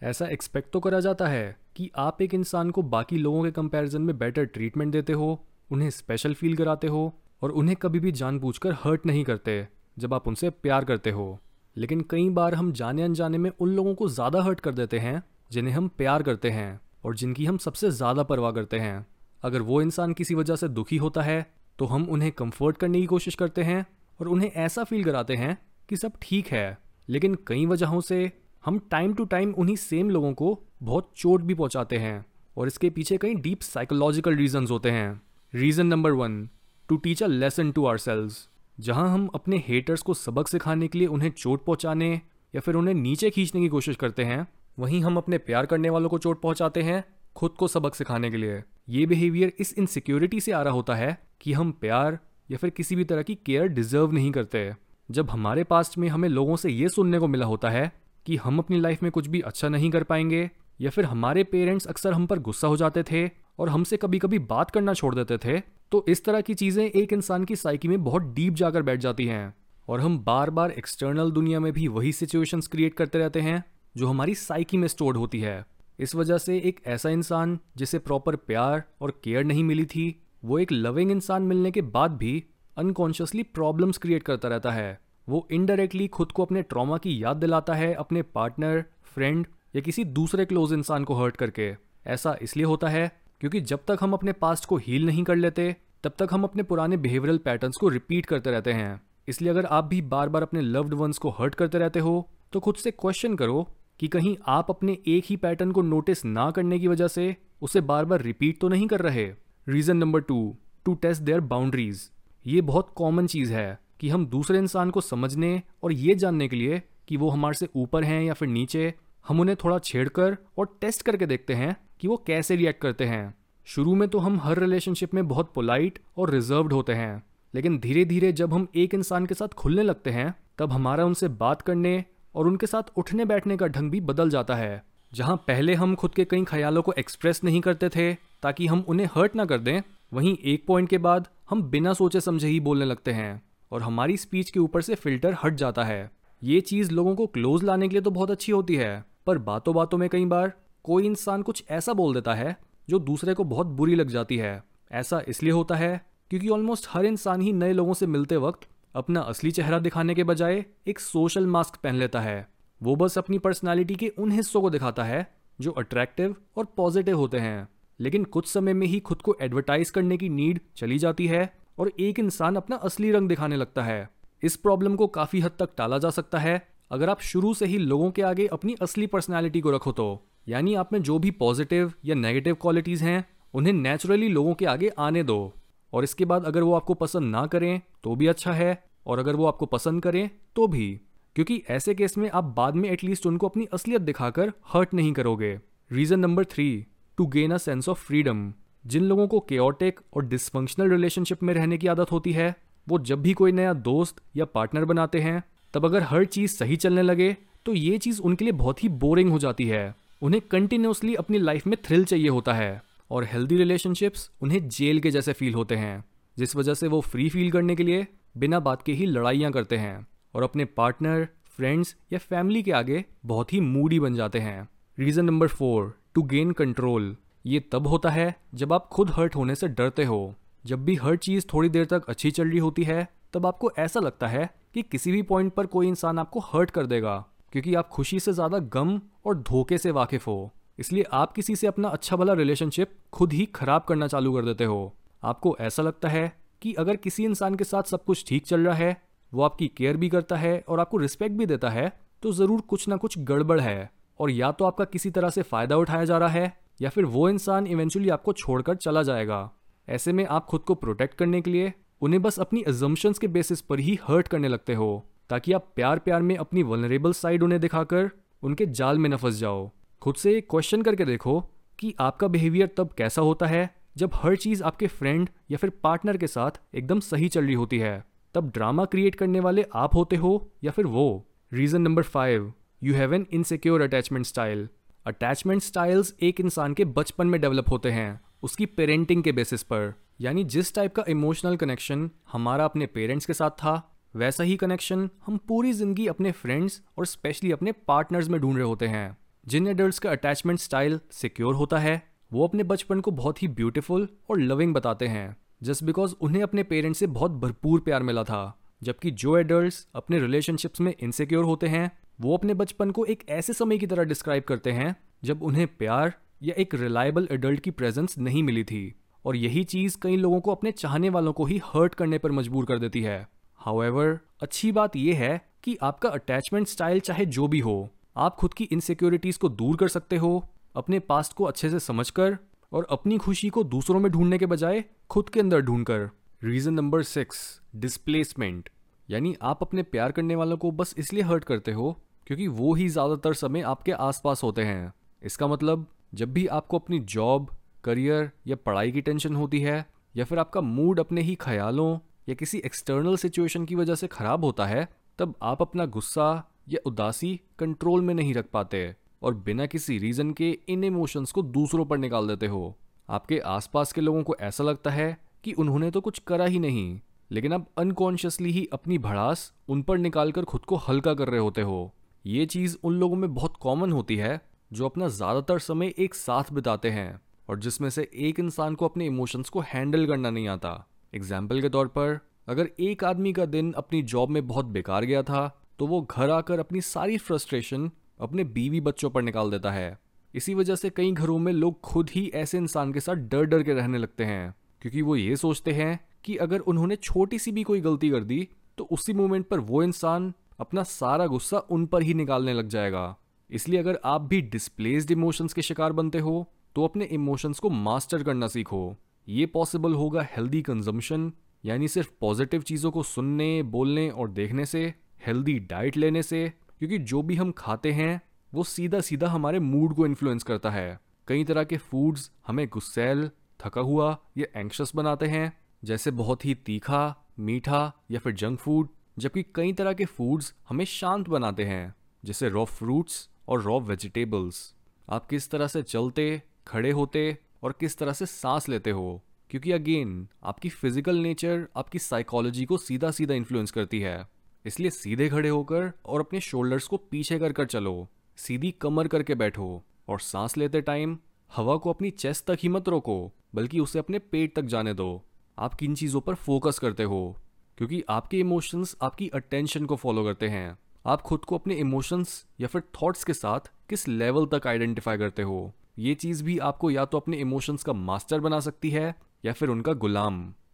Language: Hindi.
ऐसा एक्सपेक्ट तो करा जाता है कि आप एक इंसान को बाकी लोगों के कंपैरिजन में बेटर ट्रीटमेंट देते हो, उन्हें स्पेशल फील कराते हो और उन्हें कभी भी जानबूझकर हर्ट नहीं करते जब आप उनसे प्यार करते हो। लेकिन कई बार हम जाने अनजाने में उन लोगों को ज़्यादा हर्ट कर देते हैं, जिन्हें हम प्यार करते हैं और जिनकी हम सबसे ज़्यादा परवाह करते हैं। अगर वो इंसान किसी वजह से दुखी होता है तो हम उन्हें कंफर्ट करने की कोशिश करते हैं और उन्हें ऐसा फील कराते हैं कि सब ठीक है। लेकिन कई वजहों से हम टाइम टू टाइम उन्हीं सेम लोगों को बहुत चोट भी पहुंचाते हैं और इसके पीछे कई डीप साइकोलॉजिकल रीजन होते हैं। Reason number one to teach a lesson to ourselves जहाँ हम अपने हेटर्स को सबक सिखाने के लिए उन्हें चोट पहुँचाने या फिर उन्हें नीचे खींचने की कोशिश करते हैं, वहीं हम अपने प्यार करने वालों को चोट पहुंचाते हैं खुद को सबक सिखाने के लिए। ये बिहेवियर इस इनसिक्योरिटी से आ रहा होता है कि हम प्यार या फिर किसी भी तरह की केयर डिजर्व नहीं करते। जब हमारे पास्ट में हमें लोगों से ये सुनने को मिला होता है कि हम अपनी लाइफ में कुछ भी अच्छा नहीं कर पाएँगे, या फिर हमारे पेरेंट्स अक्सर हम पर गुस्सा हो जाते थे और हमसे कभी कभी बात करना छोड़ देते थे तो इस तरह की चीज़ें एक इंसान की साइकी में बहुत डीप जाकर बैठ जाती हैं। और हम बार बार एक्सटर्नल दुनिया में भी वही सिचुएशंस क्रिएट करते रहते हैं, जो हमारी साइकी में स्टोर्ड होती है। इस वजह से एक ऐसा इंसान, जिसे प्रॉपर प्यार और केयर नहीं मिली थी, वो एक लविंग इंसान मिलने के बाद भी अनकॉन्शियसली प्रॉब्लम्स क्रिएट करता रहता है। वो इनडायरेक्टली खुद को अपने ट्रॉमा की याद दिलाता है, अपने पार्टनर फ्रेंड या किसी दूसरे क्लोज इंसान को हर्ट करके। ऐसा इसलिए होता है क्योंकि जब तक हम अपने पास्ट को हील नहीं कर लेते, तब तक हम अपने पुराने बिहेवियरल पैटर्न्स को रिपीट करते रहते हैं। इसलिए अगर आप भी बार बार अपने लव्ड वंस को हर्ट करते रहते हो तो खुद से क्वेश्चन करो कि कहीं आप अपने एक ही पैटर्न को नोटिस ना करने की वजह से उसे बार बार रिपीट तो नहीं कर रहे? Reason number two to test their boundaries ये बहुत कॉमन चीज़ है। कि हम दूसरे इंसान को समझने और ये जानने के लिए कि वो हमारे से ऊपर हैं या फिर नीचे, हम उन्हें थोड़ा छेड़कर और टेस्ट करके देखते हैं कि वो कैसे रिएक्ट करते हैं। शुरू में तो हम हर रिलेशनशिप में बहुत पोलाइट और रिजर्व्ड होते हैं, लेकिन धीरे धीरे जब हम एक इंसान के साथ खुलने लगते हैं, तब हमारा उनसे बात करने और उनके साथ उठने बैठने का ढंग भी बदल जाता है, जहाँ पहले हम खुद के कई ख्यालों को एक्सप्रेस नहीं करते थे, ताकि हम उन्हें हर्ट ना कर दें, वहीं एक पॉइंट के बाद हम बिना सोचे समझे ही बोलने लगते हैं। और हमारी स्पीच के ऊपर से फ़िल्टर हट जाता है। ये चीज़ लोगों को क्लोज लाने के लिए तो बहुत अच्छी होती है, पर बातों बातों में कई बार कोई इंसान कुछ ऐसा बोल देता है जो दूसरे को बहुत बुरी लग जाती है। ऐसा इसलिए होता है क्योंकि ऑलमोस्ट हर इंसान ही नए लोगों से मिलते वक्त अपना असली चेहरा दिखाने के बजाय एक सोशल मास्क पहन लेता है। वो बस अपनी पर्सनालिटी के उन हिस्सों को दिखाता है जो अट्रैक्टिव और पॉजिटिव होते हैं। लेकिन कुछ समय में ही खुद को एडवर्टाइज करने की नीड चली जाती है और एक इंसान अपना असली रंग दिखाने लगता है। इस प्रॉब्लम को काफ़ी हद तक टाला जा सकता है। अगर आप शुरू से ही लोगों के आगे अपनी असली पर्सनैलिटी को रखो तो यानी आप में जो भी पॉजिटिव या नेगेटिव क्वालिटीज हैं, उन्हें नेचुरली लोगों के आगे आने दो। और इसके बाद अगर वो आपको पसंद ना करें तो भी अच्छा है। और अगर वो आपको पसंद करें तो भी। क्योंकि ऐसे केस में आप बाद में एटलीस्ट उनको अपनी असलियत दिखाकर हर्ट नहीं करोगे। Reason number three to gain a sense of freedom जिन लोगों को केओटिक और डिसफंक्शनल रिलेशनशिप में रहने की आदत होती है, वो जब भी कोई नया दोस्त या पार्टनर बनाते हैं, तब अगर हर चीज़ सही चलने लगे तो ये चीज़ उनके लिए बहुत ही बोरिंग हो जाती है। उन्हें कंटिन्यूसली अपनी लाइफ में थ्रिल चाहिए होता है, और हेल्दी रिलेशनशिप्स उन्हें जेल के जैसे फील होते हैं, जिस वजह से वो फ्री फील करने के लिए बिना बात के ही लड़ाइयाँ करते हैं, और अपने पार्टनर फ्रेंड्स या फैमिली के आगे बहुत ही मूडी बन जाते हैं। Reason number four to gain control ये तब होता है जब आप खुद हर्ट होने से डरते हो। जब भी हर चीज़ थोड़ी देर तक अच्छी चल रही होती है, तब आपको ऐसा लगता है कि किसी भी पॉइंट पर कोई इंसान आपको हर्ट कर देगा, क्योंकि आप खुशी से ज़्यादा गम और धोखे से वाकिफ हो। इसलिए आप किसी से अपना अच्छा भला रिलेशनशिप खुद ही खराब करना चालू कर देते हो। आपको ऐसा लगता है कि अगर किसी इंसान के साथ सब कुछ ठीक चल रहा है, वो आपकी केयर भी करता है और आपको रिस्पेक्ट भी देता है तो ज़रूर कुछ ना कुछ गड़बड़ है और या तो आपका किसी तरह से फ़ायदा उठाया जा रहा है या फिर वो इंसान इवेंचुअली आपको छोड़कर चला जाएगा। ऐसे में आप खुद को प्रोटेक्ट करने के लिए उन्हें बस अपनी एजम्पन्स के बेसिस पर ही हर्ट करने लगते हो, ताकि आप प्यार प्यार में अपनी वनरेबल साइड उन्हें दिखाकर उनके जाल में न फंस जाओ। खुद से एक क्वेश्चन करके देखो कि आपका बिहेवियर तब कैसा होता है जब हर चीज़ आपके फ्रेंड या फिर पार्टनर के साथ एकदम सही चल रही होती है। तब ड्रामा क्रिएट करने वाले आप होते हो या फिर वो। Reason number five you have an insecure attachment style attachment styles एक इंसान के बचपन में डेवलप होते हैं, उसकी पेरेंटिंग के बेसिस पर। यानी जिस टाइप का इमोशनल कनेक्शन हमारा अपने पेरेंट्स के साथ था, वैसा ही कनेक्शन हम पूरी ज़िंदगी अपने फ्रेंड्स और स्पेशली अपने पार्टनर्स में ढूंढ रहे होते हैं। जिन एडल्ट का अटैचमेंट स्टाइल सिक्योर होता है, वो अपने बचपन को बहुत ही ब्यूटिफुल और लविंग बताते हैं। जस्ट बिकॉज़ उन्हें अपने पेरेंट्स से बहुत भरपूर प्यार मिला था, जबकि जो एडल्ट अपने रिलेशनशिप्स में इनसिक्योर होते हैं वो अपने बचपन को एक ऐसे समय की तरह डिस्क्राइब करते हैं, जब उन्हें प्यार या एक रिलायबल एडल्ट की प्रेजेंस नहीं मिली थी। और यही चीज़ कई लोगों को अपने चाहने वालों को ही हर्ट करने पर मजबूर कर देती है। हाउएवर अच्छी बात यह है कि आपका अटैचमेंट स्टाइल चाहे जो भी हो, आप खुद की इनसिक्योरिटीज को दूर कर सकते हो, अपने पास्ट को अच्छे से समझकर और अपनी खुशी को दूसरों में ढूँढने के बजाय खुद के अंदर ढूंढकर। रीजन नंबर सिक्स डिस्प्लेसमेंट यानी आप अपने प्यार करने वालों को बस इसलिए हर्ट करते हो क्योंकि वो ही ज़्यादातर समय आपके आसपास होते हैं। इसका मतलब जब भी आपको अपनी जॉब करियर या पढ़ाई की टेंशन होती है, या फिर आपका मूड अपने ही ख्यालों या किसी एक्सटर्नल सिचुएशन की वजह से खराब होता है, तब आप अपना गुस्सा या उदासी कंट्रोल में नहीं रख पाते और बिना किसी रीजन के इन इमोशंस को दूसरों पर निकाल देते हो। आपके आसपास के लोगों को ऐसा लगता है कि उन्होंने तो कुछ करा ही नहीं, लेकिन आप अनकॉन्शियसली ही अपनी भड़ास उन पर निकालकर खुद को हल्का कर रहे होते हो। ये चीज़ उन लोगों में बहुत कॉमन होती है, जो अपना ज़्यादातर समय एक साथ बिताते हैं और जिसमें से एक इंसान को अपने इमोशंस को हैंडल करना नहीं आता। एग्ज़ाम्पल के तौर पर, अगर एक आदमी का दिन अपनी जॉब में बहुत बेकार गया था तो वो घर आकर अपनी सारी फ्रस्ट्रेशन अपने बीवी बच्चों पर निकाल देता है। इसी वजह से कई घरों में लोग खुद ही ऐसे इंसान के साथ डर डर के रहने लगते हैं, क्योंकि वो ये सोचते हैं कि अगर उन्होंने छोटी सी भी कोई गलती कर दी तो उसी मोमेंट पर वो इंसान अपना सारा गुस्सा उन पर ही निकालने लग जाएगा। इसलिए अगर आप भी डिस्प्लेस्ड इमोशंस के शिकार बनते हो तो अपने इमोशंस को मास्टर करना सीखो। ये पॉसिबल होगा हेल्दी कंजम्पशन यानी सिर्फ़ पॉजिटिव चीज़ों को सुनने, बोलने और देखने से हेल्दी डाइट लेने से, क्योंकि जो भी हम खाते हैं, वो सीधा सीधा हमारे मूड को इन्फ्लुएंस करता है। कई तरह के फूड्स हमें गुस्सेल, थका हुआ या एंक्शस बनाते हैं, जैसे बहुत ही तीखा, मीठा या फिर जंक फ़ूड जबकि कई तरह के फूड्स हमें शांत बनाते हैं, जैसे रॉ फ्रूट्स और रॉ वेजिटेबल्स आप किस तरह से चलते, खड़े होते और किस तरह से सांस लेते हो? क्योंकि अगेन आपकी फ़िज़िकल नेचर आपकी साइकोलॉजी को सीधा सीधा इन्फ्लुएंस करती है। इसलिए सीधे खड़े होकर और अपने शोल्डर्स को पीछे कर कर चलो। सीधी कमर करके बैठो और सांस लेते टाइम हवा को अपनी चेस्ट तक ही मत रोको, बल्कि उसे अपने पेट तक जाने दो। आप किन चीज़ों पर फोकस करते हो? क्योंकि आपके इमोशंस आपकी अटेंशन को फॉलो करते हैं। आप खुद को अपने इमोशंस या फिर थॉट्स के साथ किस लेवल तक आइडेंटिफाई करते हो? ये चीज़ भी आपको या तो अपने इमोशंस का मास्टर बना सकती है या फिर उनका गुलाम।